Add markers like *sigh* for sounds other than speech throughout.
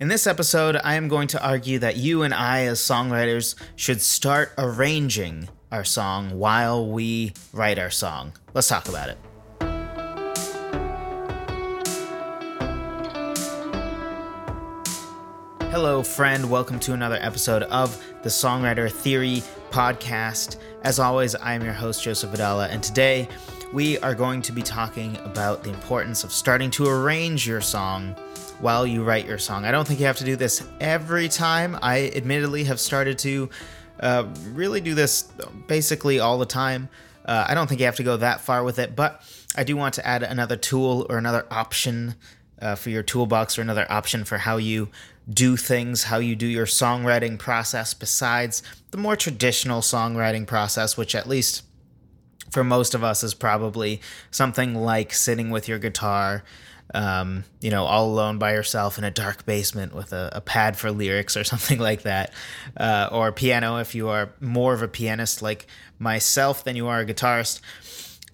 In this episode, I am going to argue that you and I, as songwriters, should start arranging our song while we write our song. Let's talk about it. Hello, friend. Welcome to another episode of the Songwriter Theory podcast. As always, I am your host, Joseph Vidala, and today we are going to be talking about the importance of starting to arrange your song while you write your song. I don't think you have to do this every time. I admittedly have started to uh, really do this basically all the time. Uh, I don't think you have to go that far with it, but I do want to add another tool or another option uh, for your toolbox or another option for how you do things, how you do your songwriting process besides the more traditional songwriting process, which at least for most of us is probably something like sitting with your guitar, um, you know, all alone by yourself in a dark basement with a, a pad for lyrics or *laughs* something like that, uh, or piano if you are more of a pianist like myself than you are a guitarist.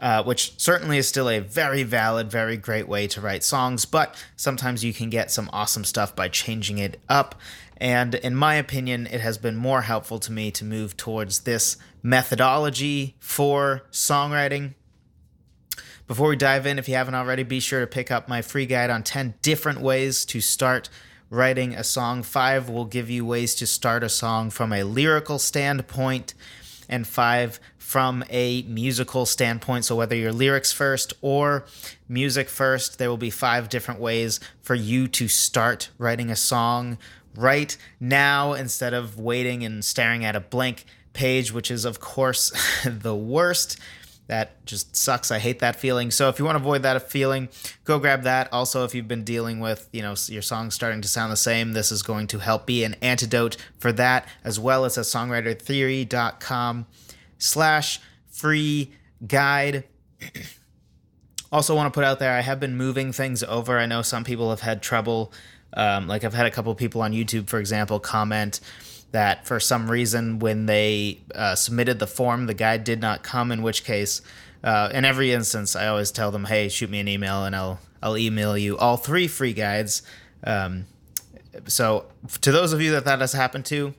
Uh, which certainly is still a very valid, very great way to write songs, but sometimes you can get some awesome stuff by changing it up. And in my opinion, it has been more helpful to me to move towards this methodology for songwriting. Before we dive in, if you haven't already, be sure to pick up my free guide on 10 different ways to start writing a song. Five will give you ways to start a song from a lyrical standpoint, and five from a musical standpoint. So, whether you're lyrics first or music first, there will be five different ways for you to start writing a song right now instead of waiting and staring at a blank page, which is, of course, *laughs* the worst. That just sucks. I hate that feeling. So if you want to avoid that feeling, go grab that. Also, if you've been dealing with, you know, your song starting to sound the same, this is going to help be an antidote for that, as well as at songwritertheory.com slash free guide. *clears throat* also want to put out there, I have been moving things over. I know some people have had trouble. Um, like I've had a couple people on YouTube, for example, comment that for some reason when they uh, submitted the form, the guide did not come. In which case, uh, in every instance, I always tell them, "Hey, shoot me an email, and I'll I'll email you all three free guides." Um, so, to those of you that that has happened to,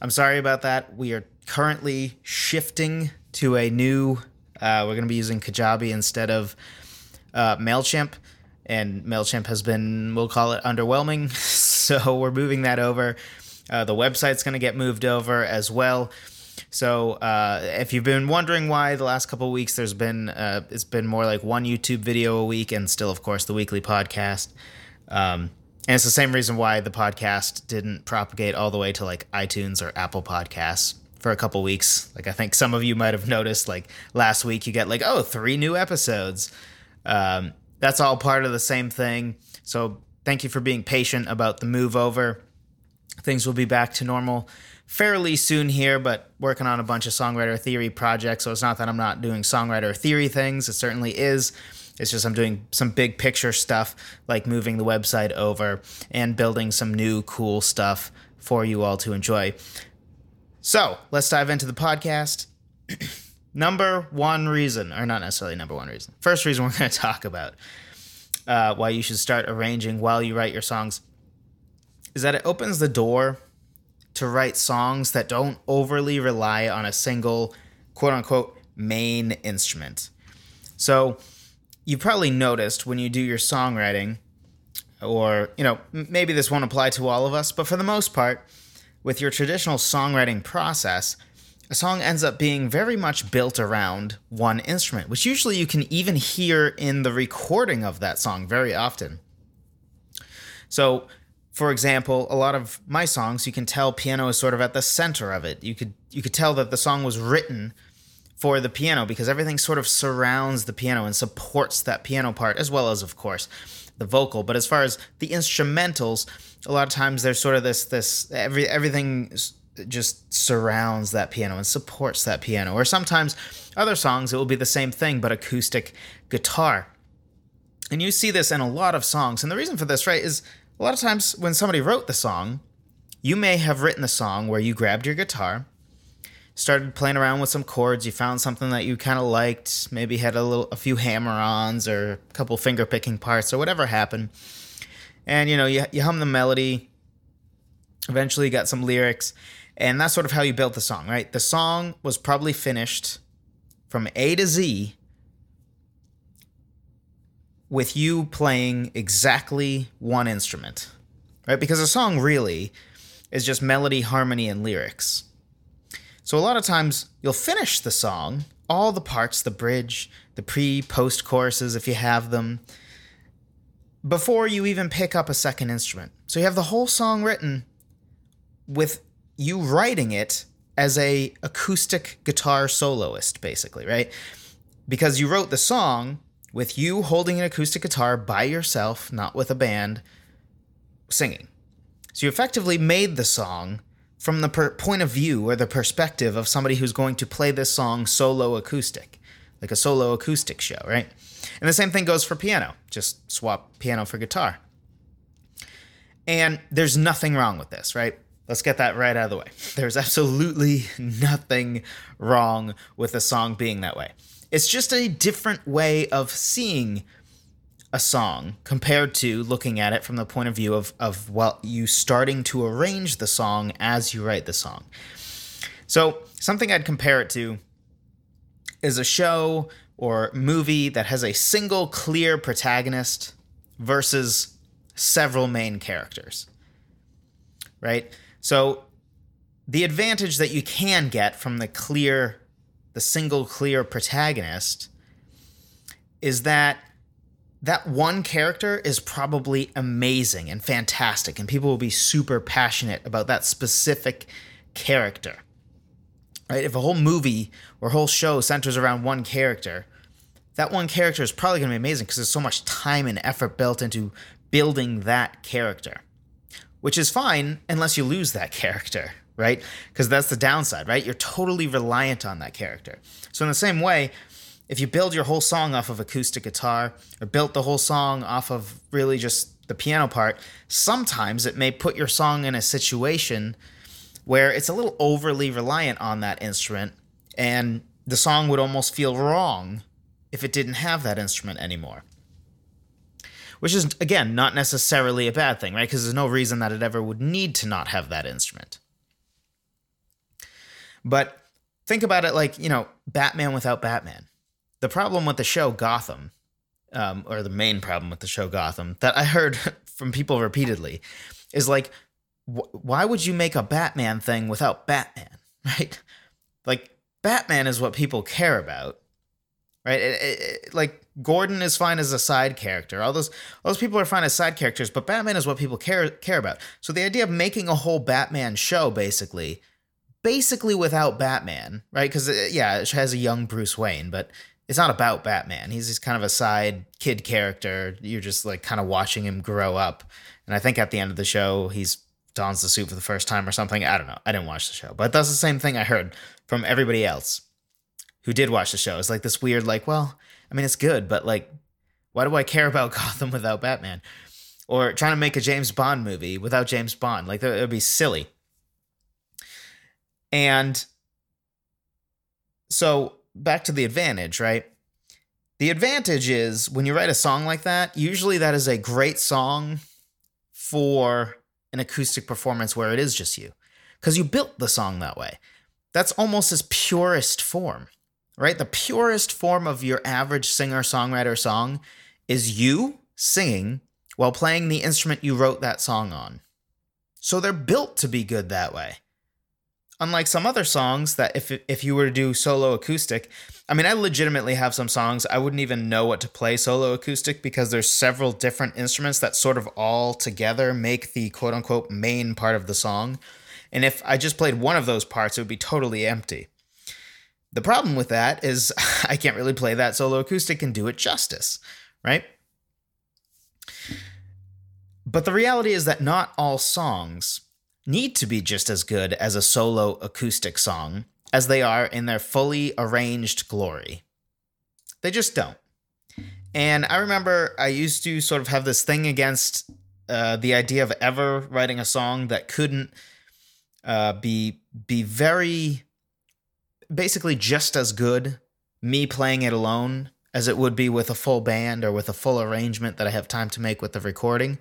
I'm sorry about that. We are currently shifting to a new. Uh, we're going to be using Kajabi instead of uh, Mailchimp, and Mailchimp has been, we'll call it, underwhelming. *laughs* so we're moving that over. Uh, the website's going to get moved over as well. So uh, if you've been wondering why the last couple weeks there's been uh, it's been more like one YouTube video a week and still of course the weekly podcast. Um, and it's the same reason why the podcast didn't propagate all the way to like iTunes or Apple Podcasts for a couple weeks. Like I think some of you might have noticed like last week you get like oh three new episodes. Um, that's all part of the same thing. So thank you for being patient about the move over. Things will be back to normal fairly soon here, but working on a bunch of songwriter theory projects. So it's not that I'm not doing songwriter theory things. It certainly is. It's just I'm doing some big picture stuff like moving the website over and building some new cool stuff for you all to enjoy. So let's dive into the podcast. *clears throat* number one reason, or not necessarily number one reason, first reason we're going *laughs* to talk about uh, why you should start arranging while you write your songs is that it opens the door to write songs that don't overly rely on a single quote unquote main instrument. So you probably noticed when you do your songwriting, or, you know, maybe this won't apply to all of us, but for the most part, with your traditional songwriting process, a song ends up being very much built around one instrument, which usually you can even hear in the recording of that song very often. So, for example, a lot of my songs, you can tell piano is sort of at the center of it. You could you could tell that the song was written for the piano because everything sort of surrounds the piano and supports that piano part as well as of course the vocal. But as far as the instrumentals, a lot of times there's sort of this this every everything just surrounds that piano and supports that piano. Or sometimes other songs it will be the same thing but acoustic guitar. And you see this in a lot of songs. And the reason for this, right, is a lot of times when somebody wrote the song, you may have written the song where you grabbed your guitar, started playing around with some chords, you found something that you kind of liked, maybe had a little a few hammer-ons or a couple finger picking parts or whatever happened. And you know, you, you hum the melody Eventually, you got some lyrics, and that's sort of how you built the song, right? The song was probably finished from A to Z with you playing exactly one instrument, right? Because a song really is just melody, harmony, and lyrics. So a lot of times you'll finish the song, all the parts, the bridge, the pre post choruses, if you have them, before you even pick up a second instrument. So you have the whole song written with you writing it as a acoustic guitar soloist basically right because you wrote the song with you holding an acoustic guitar by yourself not with a band singing. So you effectively made the song from the per- point of view or the perspective of somebody who's going to play this song solo acoustic like a solo acoustic show right? And the same thing goes for piano. Just swap piano for guitar. And there's nothing wrong with this right? Let's get that right out of the way. There's absolutely *laughs* nothing wrong with a song being that way. It's just a different way of seeing a song compared to looking at it from the point of view of, of well, you starting to arrange the song as you write the song. So, something I'd compare it to is a show or movie that has a single clear protagonist versus several main characters. Right? So the advantage that you can get from the clear, the single clear protagonist is that that one character is probably amazing and fantastic, and people will be super passionate about that specific character. Right? If a whole movie or whole show centers around one character, that one character is probably going to be amazing because there's so much time and effort built into building that character which is fine unless you lose that character, right? Because that's the downside, right? You're totally reliant on that character. So, in the same way, if you build your whole song off of acoustic guitar or built the whole song off of really just the piano part, sometimes it may put your song in a situation where it's a little overly reliant on that instrument and the song would almost feel wrong if it didn't have that instrument anymore which is again not necessarily a bad thing, right? Because there's no reason that it ever would need to not have that instrument. But think about it like, you know, Batman without Batman. The problem with the show Gotham, um, or the main problem with the show Gotham, that I heard *laughs* from people repeatedly, is like, wh- why would you make a Batman thing without Batman, *laughs* right? Like, Batman is what people care about, right? It, it, it, like, Gordon is fine as a side character. All those all those people are fine as side characters, but Batman is what people care care about. So the idea of making a whole Batman show basically basically without Batman, right? Cuz uh, yeah, it has a young Bruce Wayne, but it's not about Batman. He's just kind of a side kid character. You're just like kind of watching him grow up. And I think at the end of the show, he's dons the suit for the first time or something. I don't know. I didn't watch the show, but that's the same thing I heard from everybody else who did watch the show. It's like this weird, like, well, I mean, it's good, but like, why do I care *laughs* about Gotham without Batman? Or trying to make a James Bond movie without James Bond? Like, that would be silly. And so, back to the advantage, right? The advantage is when you write a song like that, usually that is a great song for an acoustic performance where it is just you. Because you built the song that way. That's almost its purest form right? The purest form of your average singer songwriter song is you singing while playing the instrument you wrote that song on. So they're built to be good that way. Unlike some other songs that if if you were to do solo acoustic, I mean I legitimately have some songs I wouldn't even know what to play solo acoustic because there's several different instruments that sort of all together make the quote unquote main part of the song. And if I just played one of those parts, it would be totally empty. The problem with that is *laughs* I can't really play that solo acoustic and do it justice, right? But the reality is that not all songs need to be just as good as a solo acoustic song as they are in their fully arranged glory. They just don't. And I remember I used to sort of have this thing against uh, the idea of ever writing a song that couldn't uh, be be very basically just as good me playing it alone as it would be with a full band or with a full arrangement that I have time to make with the recording.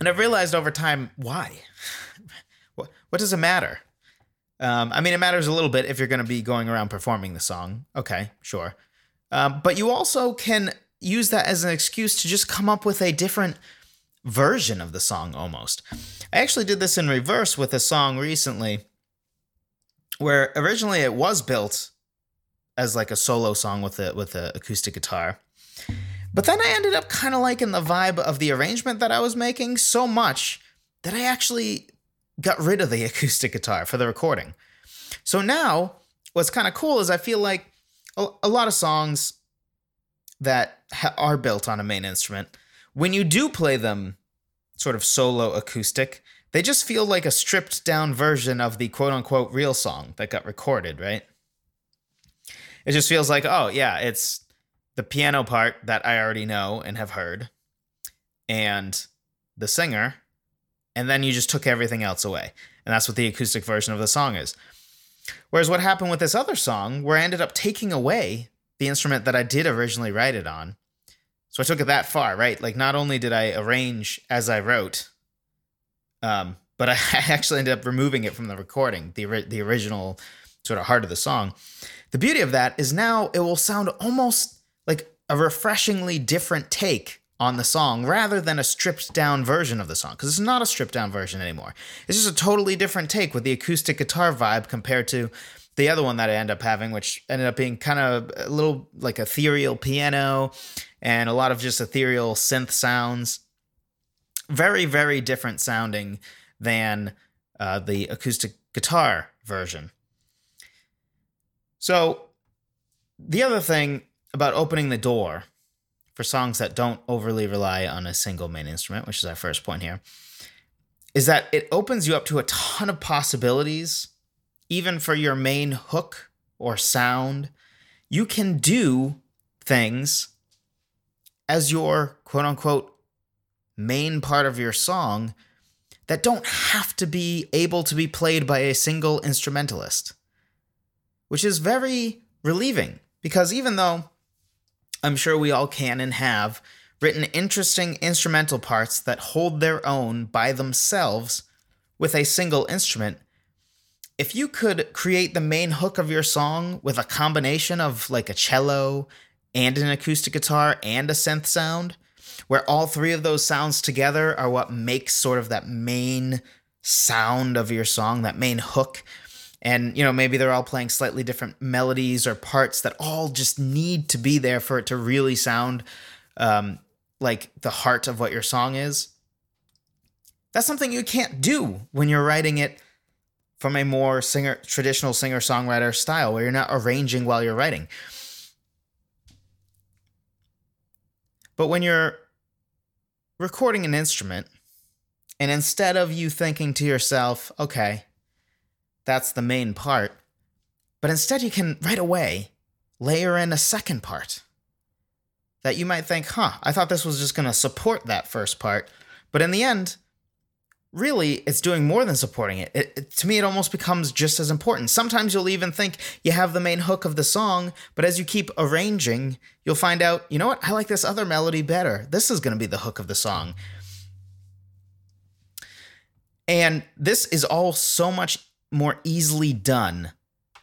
And I've realized over time why. *laughs* what, what does it matter? Um, I mean, it matters a little bit if you're going to be going around performing the song. Okay, sure. Um, but you also can use that as an excuse to just come up with a different version of the song almost. I actually did this in reverse with a song recently where originally it was built as like a solo song with a with an acoustic guitar. But then I ended up kind of liking the vibe of the arrangement that I was making so much that I actually got rid of the *laughs* acoustic guitar for the recording. So now what's kind of cool is I feel like a, lot of songs that ha- are built on a main instrument, when you do play them sort of solo acoustic, they just feel like a stripped down version of the quote unquote real song that got recorded, right? It just feels like, oh, yeah, it's the piano part that I already know and have heard, and the singer, and then you just took everything else away. And that's what the acoustic version of the song is. Whereas what happened with this other song, where I ended up taking away the instrument that I did originally write it on. So I took it that far, right? Like not only did I arrange as I wrote, um, but I *laughs* actually ended up removing it from the recording, the the original sort of heart of the song. The beauty of that is now it will sound almost a refreshingly different take on the song rather than a stripped down version of the song because it's not a stripped down version anymore. It's just a totally different take with the acoustic guitar vibe compared to the other one that I end up having, which ended up being kind of a little like ethereal piano and a lot of just ethereal synth sounds. Very, very different sounding than uh, the acoustic guitar version. So, the other thing about opening the door for songs that don't overly rely on a single main instrument, which is our first point here, is that it opens you up to a ton of possibilities, even for your main hook or sound. You can do things as your quote unquote main part of your song that don't have to be able to be played by a single instrumentalist, which is very relieving because even though I'm sure we all can and have written interesting instrumental parts that hold their own by themselves with a single instrument. If you could create the main hook of your song with a combination of like a cello and an acoustic guitar and a synth sound, where all three of those sounds together are what makes sort of that main sound of your song, that main hook, and you know maybe they're all playing slightly different melodies or parts that all just need to be there for it to really sound um, like the heart of what your song is. That's something you can't do when you're writing it from a more singer traditional singer songwriter style where you're not arranging while you're writing. But when you're recording an instrument and instead of you thinking to yourself okay that's the main part. But instead, you can right away layer in a second part that you might think, huh, I thought this was just going to support that first part. But in the end, really, it's doing more than supporting it. It, it. To me, it almost becomes just as important. Sometimes you'll even think you have the main hook of the song, but as you keep arranging, you'll find out, you know what, I like this other melody better. This is going to be the hook of the song. And this is all so much more easily done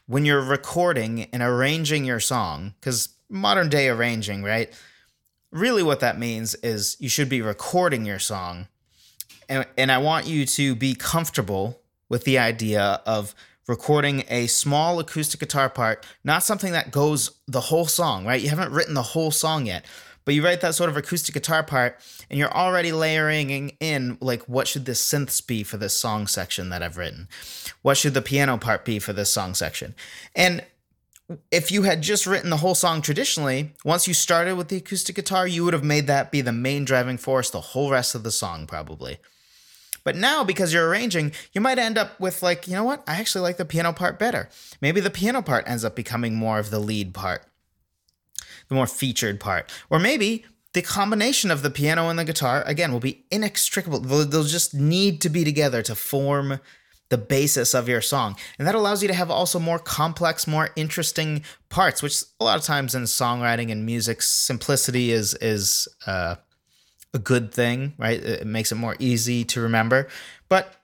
when you're recording and arranging your song, because modern day arranging, right? Really, what that means is you should be recording your song. And, and I want you to be comfortable with the idea of recording a small acoustic guitar part, not something that goes the whole song, right? You haven't written the whole song yet, but you write that sort of acoustic guitar part and you're already layering in like what should the synths be for this song section that I've written? What should the piano part be for this song section? And if you had just written the whole song traditionally, once you started with the acoustic guitar, you would have made that be the main driving force the whole rest of the song, probably. But now, because you're arranging, you might end up with, like, you know what? I actually like the piano part better. Maybe the piano part ends up becoming more of the lead part the more featured part. Or maybe the combination of the piano and the guitar, again, will be inextricable. They'll, they'll just need to be together to form the basis of your song. And that allows you to have also more complex, more interesting parts, which a lot of times in songwriting and music, simplicity is is uh, a good thing, right? It makes it more easy to remember, but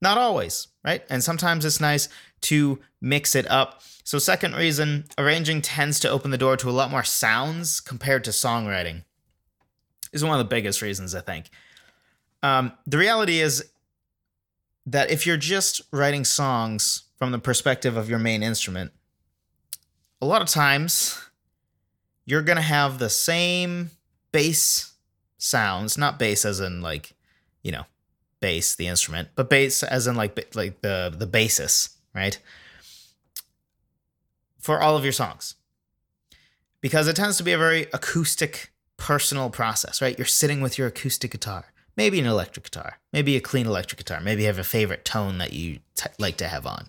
not always, right? And sometimes it's nice to mix it up. So, second reason, arranging tends to open the door to a lot more sounds compared to songwriting. Is one of the biggest reasons, I think. Um, the reality is that if you're just writing songs from the perspective of your main instrument, a lot of times you're going to have the same bass sounds, not bass as in like, you know, bass the instrument, but bass as in like like the the basis, right? For all of your songs. Because it tends to be a very acoustic personal process, right? You're sitting with your acoustic guitar, maybe an electric guitar, maybe a clean electric guitar, maybe you have a favorite tone that you t- like to have on.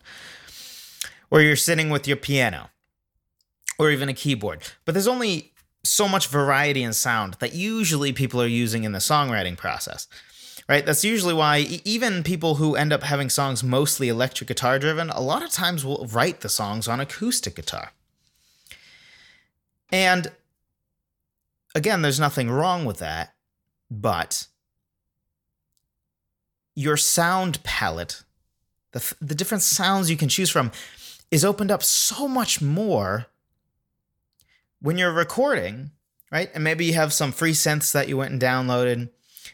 Or you're sitting with your piano or even a keyboard. But there's only so much variety in sound that usually people are using in the songwriting process. Right? That's usually why even people who end up having songs mostly electric guitar driven, a lot of times will write the songs on acoustic guitar. And again, there's nothing wrong with that, but your sound palette, the, the different sounds you can choose from, is opened up so much more when you're recording, right? And maybe you have some free synths that you went and downloaded.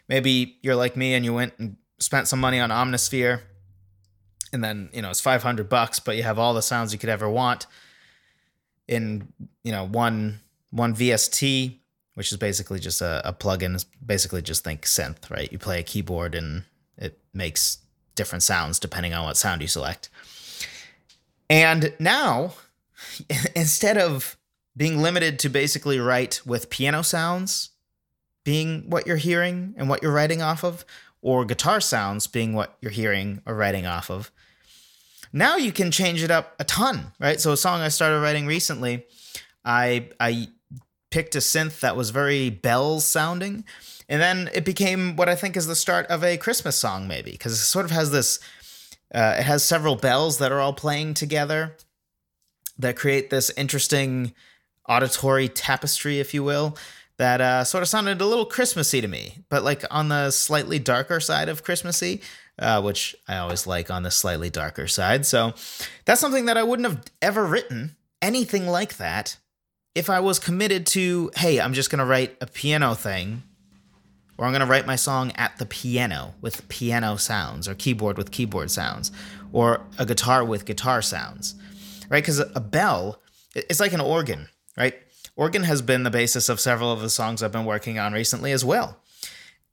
Maybe you're like me and you went and spent some money on Omnisphere. And then, you know, it's 500 bucks, but you have all the sounds you could ever want in, you know, one one VST, which is basically just a, a plugin. It's basically just think synth, right? You play a keyboard and it makes different sounds depending on what sound you select. And now, *laughs* instead of being limited to basically write with piano sounds being what you're hearing and what you're writing off of, or guitar sounds being what you're hearing or writing off of. Now you can change it up a ton, right? So a song I started writing recently, I I picked a synth that was very bells sounding, and then it became what I think is the start of a Christmas song, maybe because it sort of has this. Uh, it has several bells that are all playing together that create this interesting auditory tapestry, if you will, that uh, sort of sounded a little Christmassy to me, but like on the slightly darker side of Christmassy, uh, which I always like on the slightly darker side. So that's something that I wouldn't have ever written anything like that if I was committed to, hey, I'm just going to write a piano thing, or I'm to write my song at the piano with piano sounds, or keyboard with keyboard sounds, or a guitar with guitar sounds, right? Because a bell, it's like an organ right? Organ has been the basis of several of the songs I've been working on recently as well.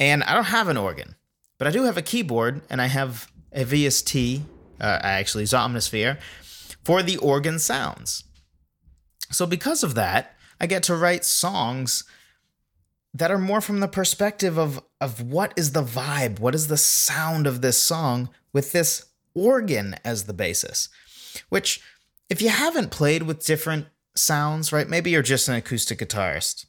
And I don't have an organ, but I do have a keyboard and I have a VST, uh, actually use Omnisphere, for the organ sounds. So because of that, I get to write songs that are more from the perspective of of what is the vibe, what is the sound of this song with this organ as the basis. Which if you haven't played with different sounds, right? Maybe you're just an acoustic guitarist.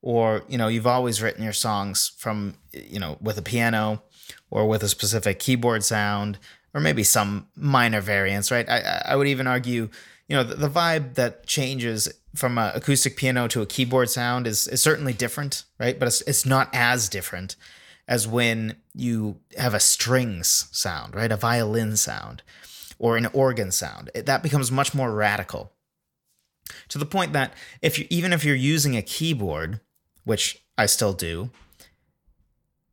Or, you know, you've always written your songs from, you know, with a piano or with a specific keyboard sound, or maybe some minor variants, right? I, I would even argue, you know, the, the vibe that changes from an acoustic piano to a keyboard sound is, is certainly different, right? But it's, it's not as different as when you have a strings sound, right? A violin sound or an organ sound. It, that becomes much more radical to the point that if you even if you're using a keyboard, which I still do,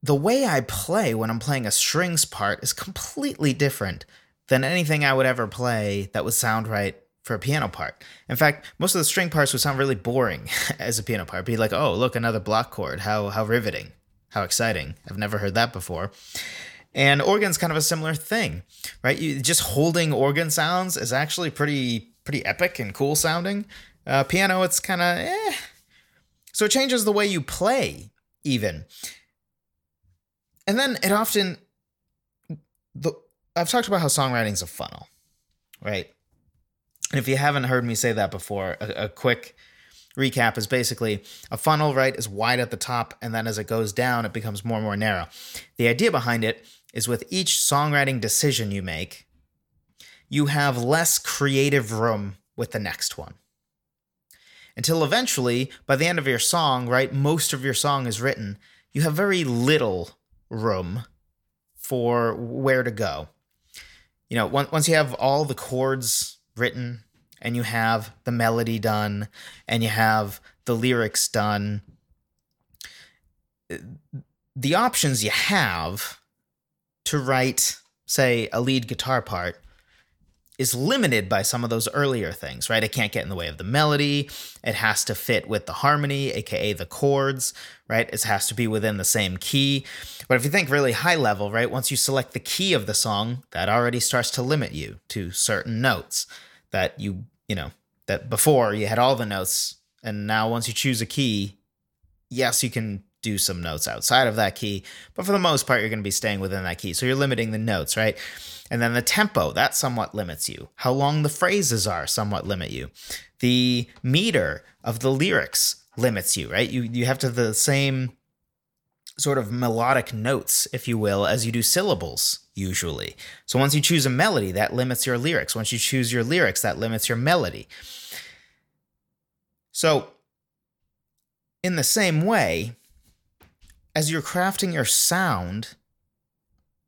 the way I play when I'm playing a strings part is completely different than anything I would ever play that would sound right for a piano part. In fact, most of the string parts would sound really boring *laughs* as a piano part. Be like, oh, look, another block chord. How how riveting. How exciting. I've never heard that before. And organ's kind of a similar thing, right? You, just holding organ sounds is actually pretty pretty epic and cool sounding. Uh, piano, it's kind of eh. So it changes the way you play, even. And then it often, the I've talked about how songwriting's a funnel, right? And if you haven't heard me say that before, a, a quick recap is basically a funnel, right, is wide at the top, and then as it goes down, it becomes more and more narrow. The idea behind it is with each songwriting decision you make, you have less creative room with the next one. Until eventually, by the end of your song, right, most of your song is written, you have very little room for where to go. You know, once you have all the chords written and you have the melody done and you have the lyrics done, the options you have to write, say, a lead guitar part is limited by some of those earlier things, right? It can't get in the way of the melody. It has to fit with the harmony, aka the chords, right? It has to be within the same key. But if you think really high level, right, once you select the key of the song, that already starts to limit you to certain notes that you, you know, that before you had all the notes and now once you choose a key, yes, you can do some notes outside of that key, but for the most part, you're going to be staying within that key. So you're limiting the notes, right? And then the tempo, that somewhat limits you. How long the phrases are somewhat limit you. The meter of the lyrics limits you, right? You you have to have the same sort of melodic notes, if you will, as you do syllables usually. So once you choose a melody, that limits your lyrics. Once you choose your lyrics, that limits your melody. So in the same way, as you're crafting your sound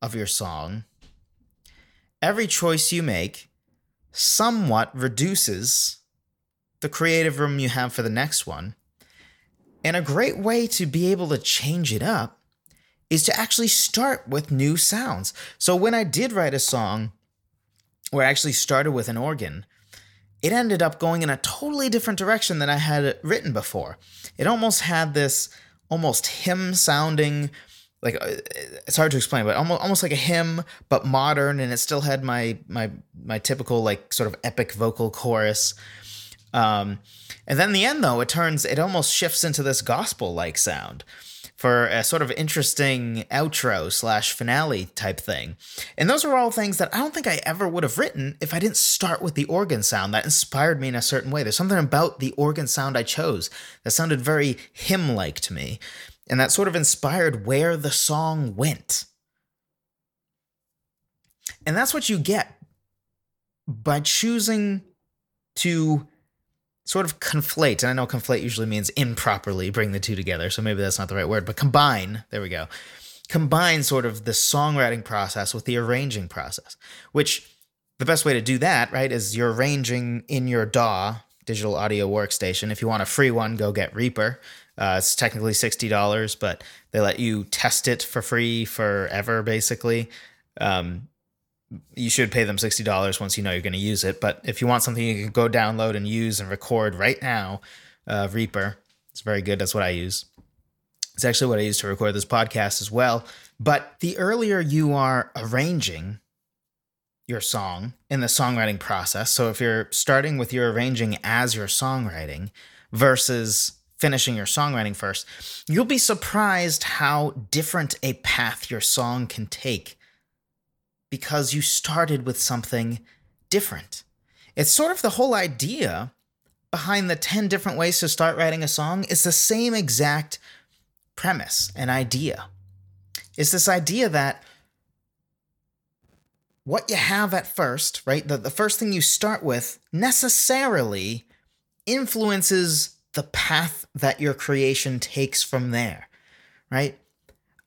of your song, every choice you make somewhat reduces the creative room you have for the next one. And a great way to be able to change it up is to actually start with new sounds. So when I did write a song where I actually started with an organ, it ended up going in a totally different direction than I had written before. It almost had this almost hymn sounding like uh, it's hard to explain, but almost almost like a hymn, but modern, and it still had my my my typical like sort of epic vocal chorus. Um, and then the end though, it turns it almost shifts into this gospel like sound for a sort of interesting outro slash finale type thing. And those are all things that I don't think I ever would have written if I didn't start with the organ sound that inspired me in a certain way. There's something about the organ sound I chose that sounded very hymn like to me. And that sort of inspired where the song went. And that's what you get by choosing to sort of conflate. And I know conflate usually means improperly bring the two together. So maybe that's not the right word, but combine. There we go. Combine sort of the songwriting process with the arranging process, which the best way to do that, right, is you're arranging in your DAW, digital audio workstation. If you want a free one, go get Reaper. Uh, it's technically $60, but they let you test it for free forever, basically. Um, you should pay them $60 once you know you're going to use it. But if you want something you can go download and use and record right now, uh, Reaper, it's very good. That's what I use. It's actually what I use to record this podcast as well. But the earlier you are arranging your song in the songwriting process, so if you're starting with your arranging as your songwriting versus finishing your songwriting first, you'll be surprised how different a path your song can take because you started with something different. It's sort of the whole idea behind the 10 different ways to start writing a song is the same exact premise and idea. It's this idea that what you have at first, right? The, the first thing you start with necessarily influences the path that your creation takes from there, right?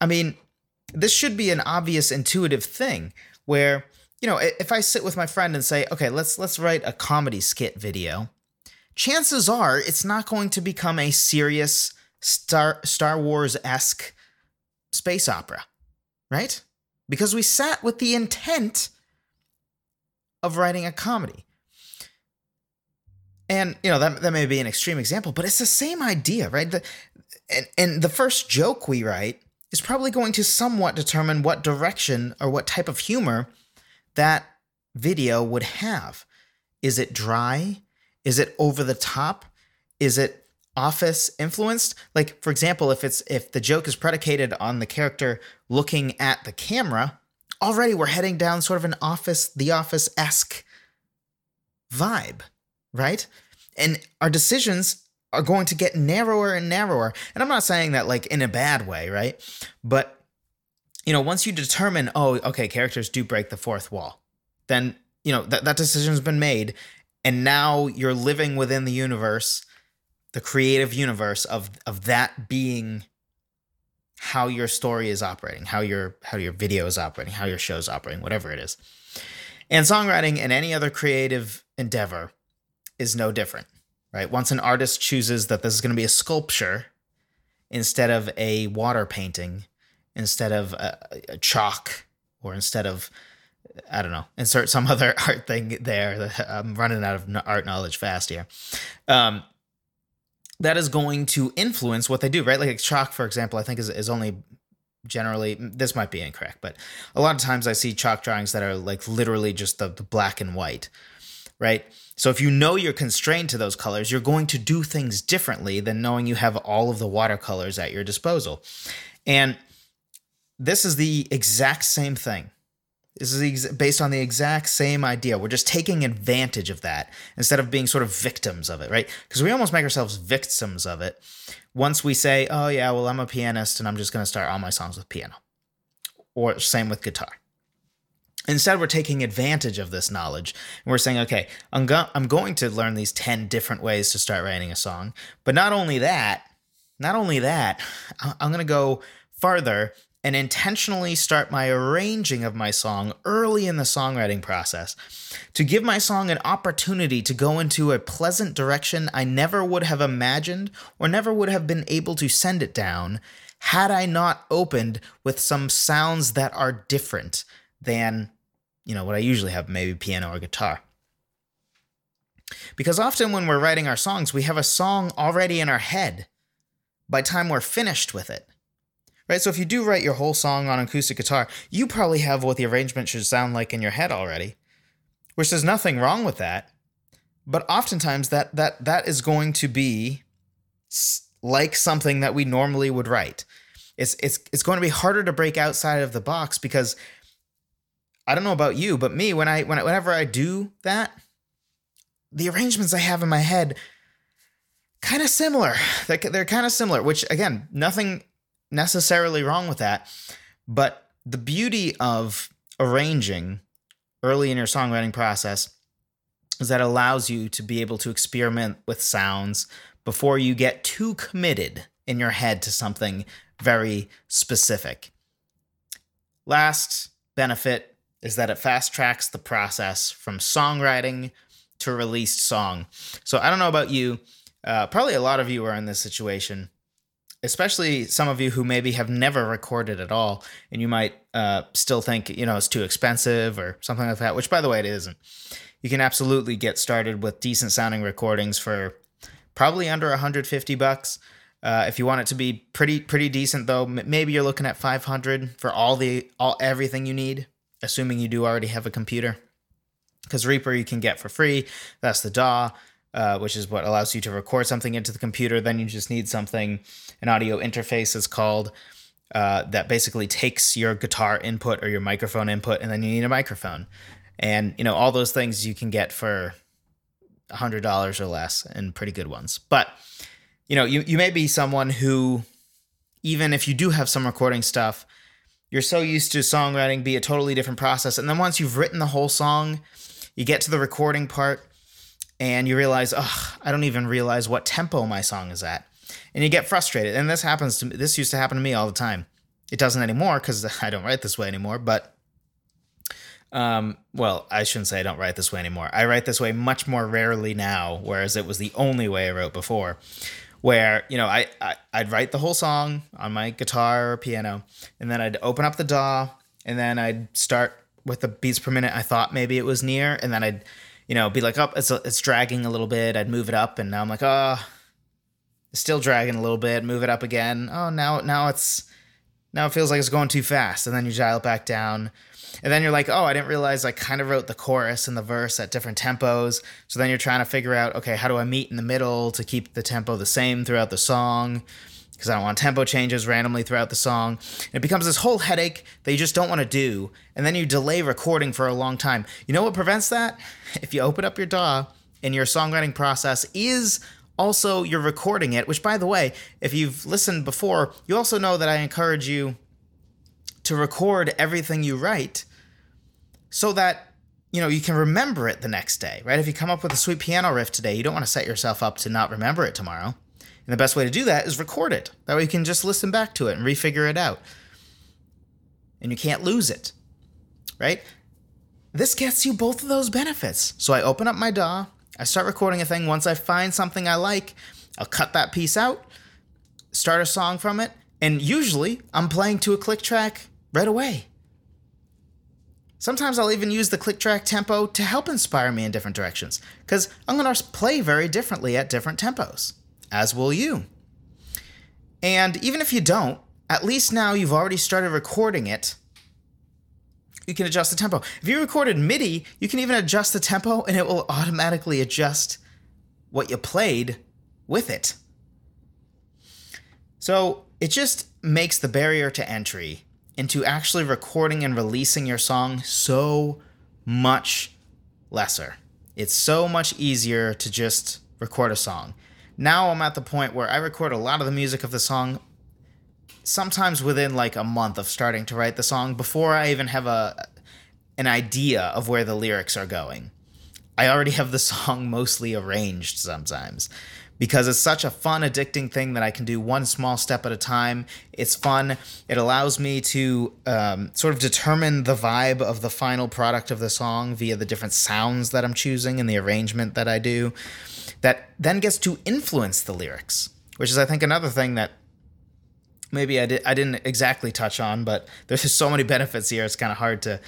I mean, this should be an obvious intuitive thing where you know if i sit with my friend and say okay let's let's write a comedy skit video chances are it's not going to become a serious star star wars-esque space opera right? Because we sat with the intent of writing a comedy. And you know that, that may be an extreme example but it's the same idea right? The, and, and the first joke we write is probably going to somewhat determine what direction or what type of humor that video would have. Is it dry? Is it over the top? Is it office influenced? Like for example, if it's if the joke is predicated on the character looking at the camera, already we're heading down sort of an office the office-esque vibe, right? And our decisions are going to get narrower and narrower. And I'm not saying that like in a bad way, right? But you know, once you determine, oh, okay, characters do break the fourth wall, then you know that that decision's been made, and now you're living within the universe, the creative universe of of that being how your story is operating, how your how your video is operating, how your show is operating, whatever it is. And songwriting and any other creative endeavor is no different, right? Once an artist chooses that this is going to be a sculpture instead of a water painting, instead of a, a chalk, or instead of I don't know, insert some *laughs* other art thing there. *laughs* I'm running out of art knowledge fast here. Um, that is going to influence what they do, right? Like chalk, for example, I think is, is only generally, this might be incorrect, but a lot of times I see chalk drawings that are like literally just the, the black and white, right? So if you know you're constrained to those colors, you're going to do things differently than knowing you have all of the watercolors at your disposal. And this is the exact same thing this is based on the exact same idea. We're just taking advantage of that instead of being sort of victims of it, right? Because we almost make ourselves victims of it once we say, oh, yeah, well, I'm a pianist and I'm just going to start all my songs with piano. Or same with guitar. Instead, we're taking advantage of this knowledge and we're saying, okay, I'm, go- I'm going to learn these 10 different ways to start writing a song. But not only that, not only that, I'm going to go farther and intentionally start my arranging of my song early in the songwriting process to give my song an opportunity to go into a pleasant direction I never would have imagined or never would have been able to send it down had I not opened with some sounds that are different than, you know, what I usually have, maybe piano or guitar. Because often when we're writing our songs, we have a song already in our head by time we're finished with it right? So if you do write your whole song on acoustic guitar, you probably have what the arrangement should sound like in your head already, which there's nothing wrong with that. But oftentimes that that that is going to be like something that we normally would write. It's it's it's going to be harder to break outside of the box because I don't know about you, but me when I when I, whenever I do that, the arrangements I have in my head kind of similar. They're, they're kind of similar, which again, nothing necessarily wrong with that. But the beauty of arranging early in your songwriting process is that allows you to be able to experiment with sounds before you get too committed in your head to something very specific. Last benefit is that it fast tracks the process from songwriting to released song. So I don't know about you, uh, probably a lot of you are in this situation especially some of you who maybe have never recorded at all and you might uh, still think you know it's too expensive or something like that which by the way it isn't. You can absolutely get started with decent sounding recordings for probably under 150 bucks. Uh, if you want it to be pretty pretty decent though maybe you're looking at 500 for all the all everything you need assuming you do already have a computer because reaper you can get for free that's the daw uh, which is what allows you to record something into the computer. Then you just need something, an audio interface is called, uh, that basically takes your guitar input or your microphone input, and then you need a microphone. And, you know, all those things you can get for $100 or less and pretty good ones. But, you know, you, you may be someone who, even if you do have some recording stuff, you're so used to songwriting be a totally different process. And then once you've written the whole song, you get to the recording part and you realize, oh, I don't even realize what tempo my song is at. And you get frustrated. And this happens to me. This used to happen to me all the time. It doesn't anymore because *laughs* I don't write this way anymore. But, um, well, I shouldn't say I don't write this way anymore. I write this way much more rarely now, whereas it was the only way I wrote before. Where you know I, I I'd write the whole song on my guitar or piano, and then I'd open up the DAW, and then I'd start with the beats per minute I thought maybe it was near, and then I'd you know, be like, oh, it's, it's dragging a little bit. I'd move it up, and now I'm like, oh, still dragging a little bit. Move it up again. Oh, now now it's now it feels like it's going too fast, and then you dial it back down. And then you're like, oh, I didn't realize I kind of wrote the chorus and the verse at different tempos. So then you're trying to figure out, okay, how do I meet in the middle to keep the tempo the same throughout the song? because I don't want tempo changes randomly throughout the song. And it becomes this whole headache that you just don't want to do. And then you delay recording for a long time. You know what prevents that? If you open up your DAW and your songwriting process is also you're recording it, which by the way, if you've listened before, you also know that I encourage you to record everything you write so that you know you can remember it the next day, right? If you come up with a sweet piano riff today, you don't want to set yourself up to not remember it tomorrow And the best way to do that is record it. That way you can just listen back to it and refigure it out. And you can't lose it, right? This gets you both of those benefits. So I open up my DAW, I start recording a thing. Once I find something I like, I'll cut that piece out, start a song from it, and usually I'm playing to a click track right away. Sometimes I'll even use the click track tempo to help inspire me in different directions, because I'm going to play very differently at different tempos, as will you. And even if you don't, at least now you've already started recording it. You can adjust the tempo. If you recorded MIDI, you can even adjust the tempo and it will automatically adjust what you played with it. So it just makes the barrier to entry into actually recording and releasing your song so much lesser. It's so much easier to just record a song. Now I'm at the point where I record a lot of the music of the song sometimes within like a month of starting to write the song before I even have a an idea of where the lyrics are going. I already have the *laughs* song mostly arranged sometimes because it's such a fun, addicting thing that I can do one small step at a time. It's fun. It allows me to um, sort of determine the vibe of the final product of the song via the different sounds that I'm choosing and the arrangement that I do. That then gets to influence the lyrics, which is, I think, another thing that maybe I, did, I didn't exactly touch on, but *laughs* there's just so many benefits here. It's kind of hard to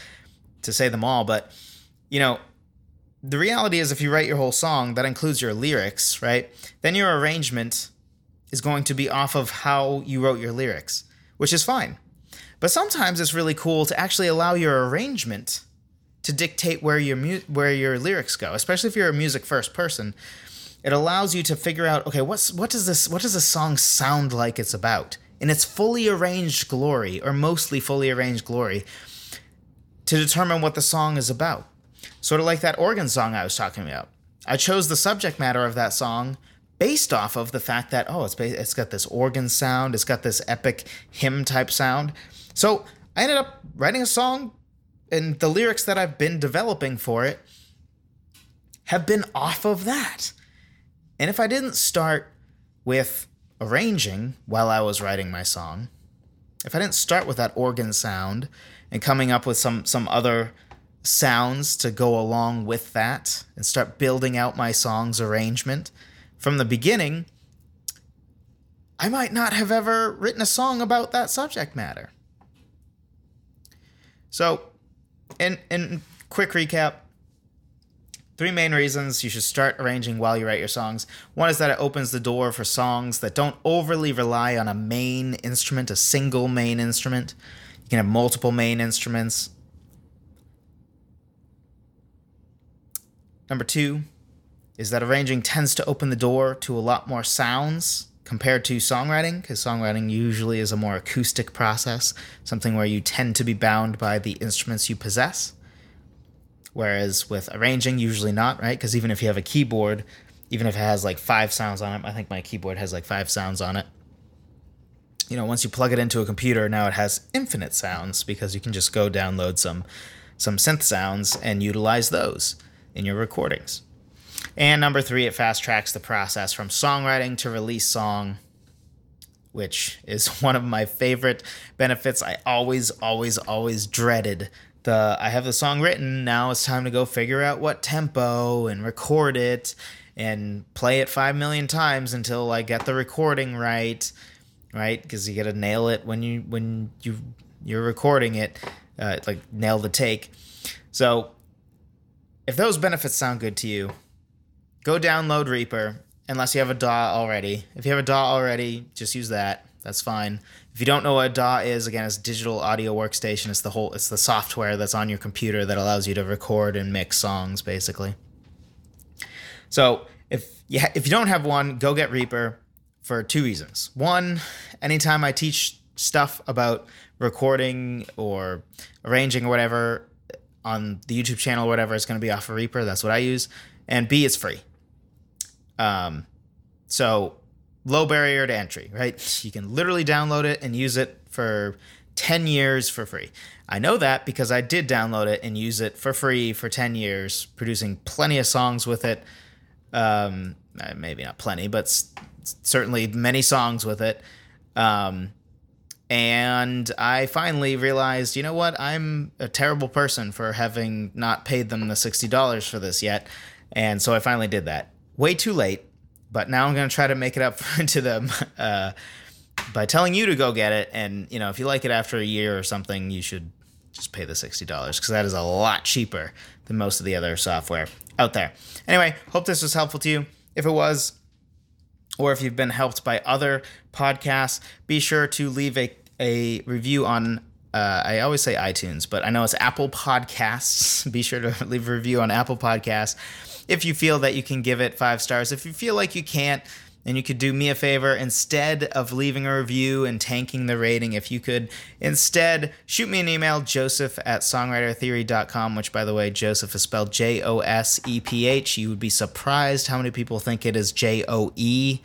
to say them all. But you know, the reality is if you write your whole song that includes your lyrics right then your arrangement is going to be off of how you wrote your lyrics which is fine but sometimes it's really cool to actually allow your arrangement to dictate where your mu- where your lyrics go especially if you're a music first person it allows you to figure out okay what's what does this what does this song sound like it's about in its fully arranged glory or mostly fully arranged glory to determine what the song is about Sort of like that organ song I was talking about. I chose the subject matter of that song based off of the fact that oh, it's it's got this organ sound, it's got this epic hymn type sound. So I ended up writing a song, and the lyrics that I've been developing for it have been off of that. And if I didn't start with arranging while I was writing my song, if I didn't start with that organ sound and coming up with some some other sounds to go along with that and start building out my song's arrangement from the beginning, I might not have ever written a song about that subject matter. So, in in quick recap, three main reasons you should start arranging while you write your songs. One is that it opens the door for songs that don't overly rely on a main instrument, a single main instrument. You can have multiple main instruments Number two is that arranging tends to open the door to a lot more sounds compared to songwriting, because songwriting usually is a more acoustic process, something where you tend to be bound by the instruments you possess. Whereas with arranging, usually not, right? Because even if you have a keyboard, even if it has like five sounds on it, I think my keyboard has like five sounds on it. You know, once you plug it into a computer, now it has infinite sounds because you can just go download some some synth sounds and utilize those in your recordings. And number three, it fast tracks the process from songwriting to release song, which is *laughs* one of my favorite benefits. I always, always, always dreaded the I have the song written, now it's time to go figure out what tempo and record it and play it five million times until I get the recording right, right? Because you got to nail it when you when you you're recording it, uh, like nail the take. So if those benefits sound good to you, go download Reaper unless you have a DAW already. If you have a DAW already, just use that. That's fine. If you don't know what DAW is, again, it's digital audio workstation. It's the whole it's the software that's on your computer that allows you to record and mix songs basically. So, if you ha- if you don't have one, go get Reaper for two reasons. One, anytime I teach stuff about recording or arranging or whatever, on the YouTube channel or whatever, it's going to be off of Reaper. That's what I use. And B, it's free. Um, so low barrier to entry, right? You can literally download it and use it for 10 years for free. I know that because I did download it and use it for free for 10 years, producing plenty of songs with it. Um, uh, maybe not plenty, but certainly many songs with it. Um, and I finally realized, you know what? I'm a terrible person for having not paid them the $60 for this yet. And so I finally did that. Way too late, but now I'm going to try to make it up *laughs* to them uh, by telling you to go get it. And, you know, if you like it after a year or something, you should just pay the $60 because that is a lot cheaper than most of the other software out there. Anyway, hope this was helpful to you. If it was, or if you've been helped by other podcasts, be sure to leave a, a review on. Uh, I always say iTunes, but I know it's Apple Podcasts. *laughs* Be sure to *laughs* leave a review on Apple Podcasts if you feel that you can give it five stars. If you feel like you can't, and you could do me a favor instead of leaving a review and tanking the rating, if you could instead shoot me an email, joseph at songwritertheory.com, which by the way, Joseph is spelled J O S E P H. You would be surprised how many people think it is J O E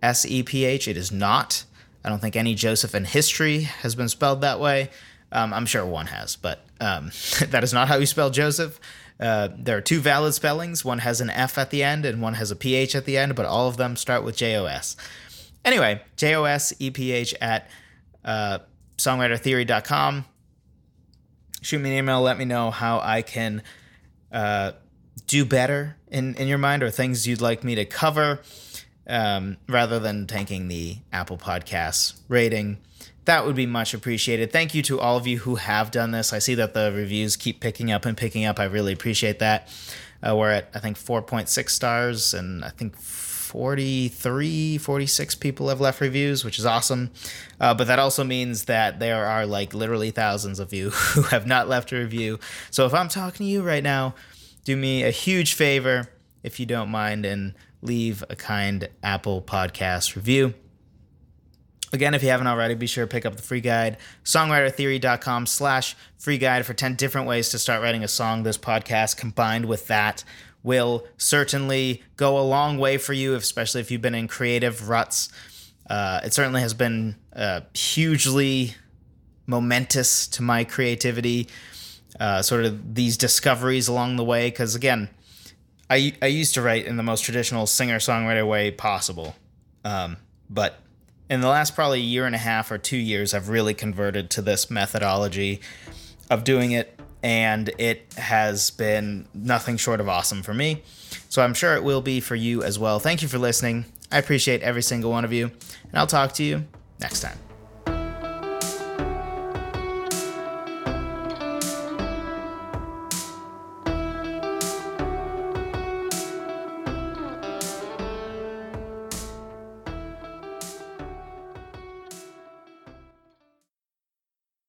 S E P H. It is not. I don't think any Joseph in history has been spelled that way. Um, I'm sure one has, but um, *laughs* that is not how you spell Joseph. Uh, there are two valid spellings. One has an F at the end and one has a PH at the end, but all of them start with JOS. Anyway, JOS EPH at uh, songwritertheory.com. Shoot me an email. Let me know how I can uh, do better in, in your mind or things you'd like me to cover um, rather than tanking the Apple Podcasts rating. That would be much appreciated. Thank you to all of you who have done this. I see that the reviews keep picking up and picking up. I really appreciate that. Uh, we're at, I think, 4.6 stars, and I think 43, 46 people have left reviews, which is awesome. Uh, but that also means that there are like literally thousands of you *laughs* who have not left a review. So if I'm talking to you right now, do me a huge favor, if you don't mind, and leave a kind Apple Podcast review. Again, if you haven't already, be sure to pick up the free guide, songwritertheory.com slash free guide for 10 different ways to start writing a song. This podcast combined with that will certainly go a long way for you, especially if you've been in creative ruts. Uh, it certainly has been uh, hugely momentous to my creativity, uh, sort of these discoveries along the way. Because again, I, I used to write in the most traditional singer songwriter way possible. Um, but in the last probably year and a half or two years, I've really converted to this methodology of doing it, and it has been nothing short of awesome for me. So I'm sure it will be for you as well. Thank you for listening. I appreciate every single one of you, and I'll talk to you next time.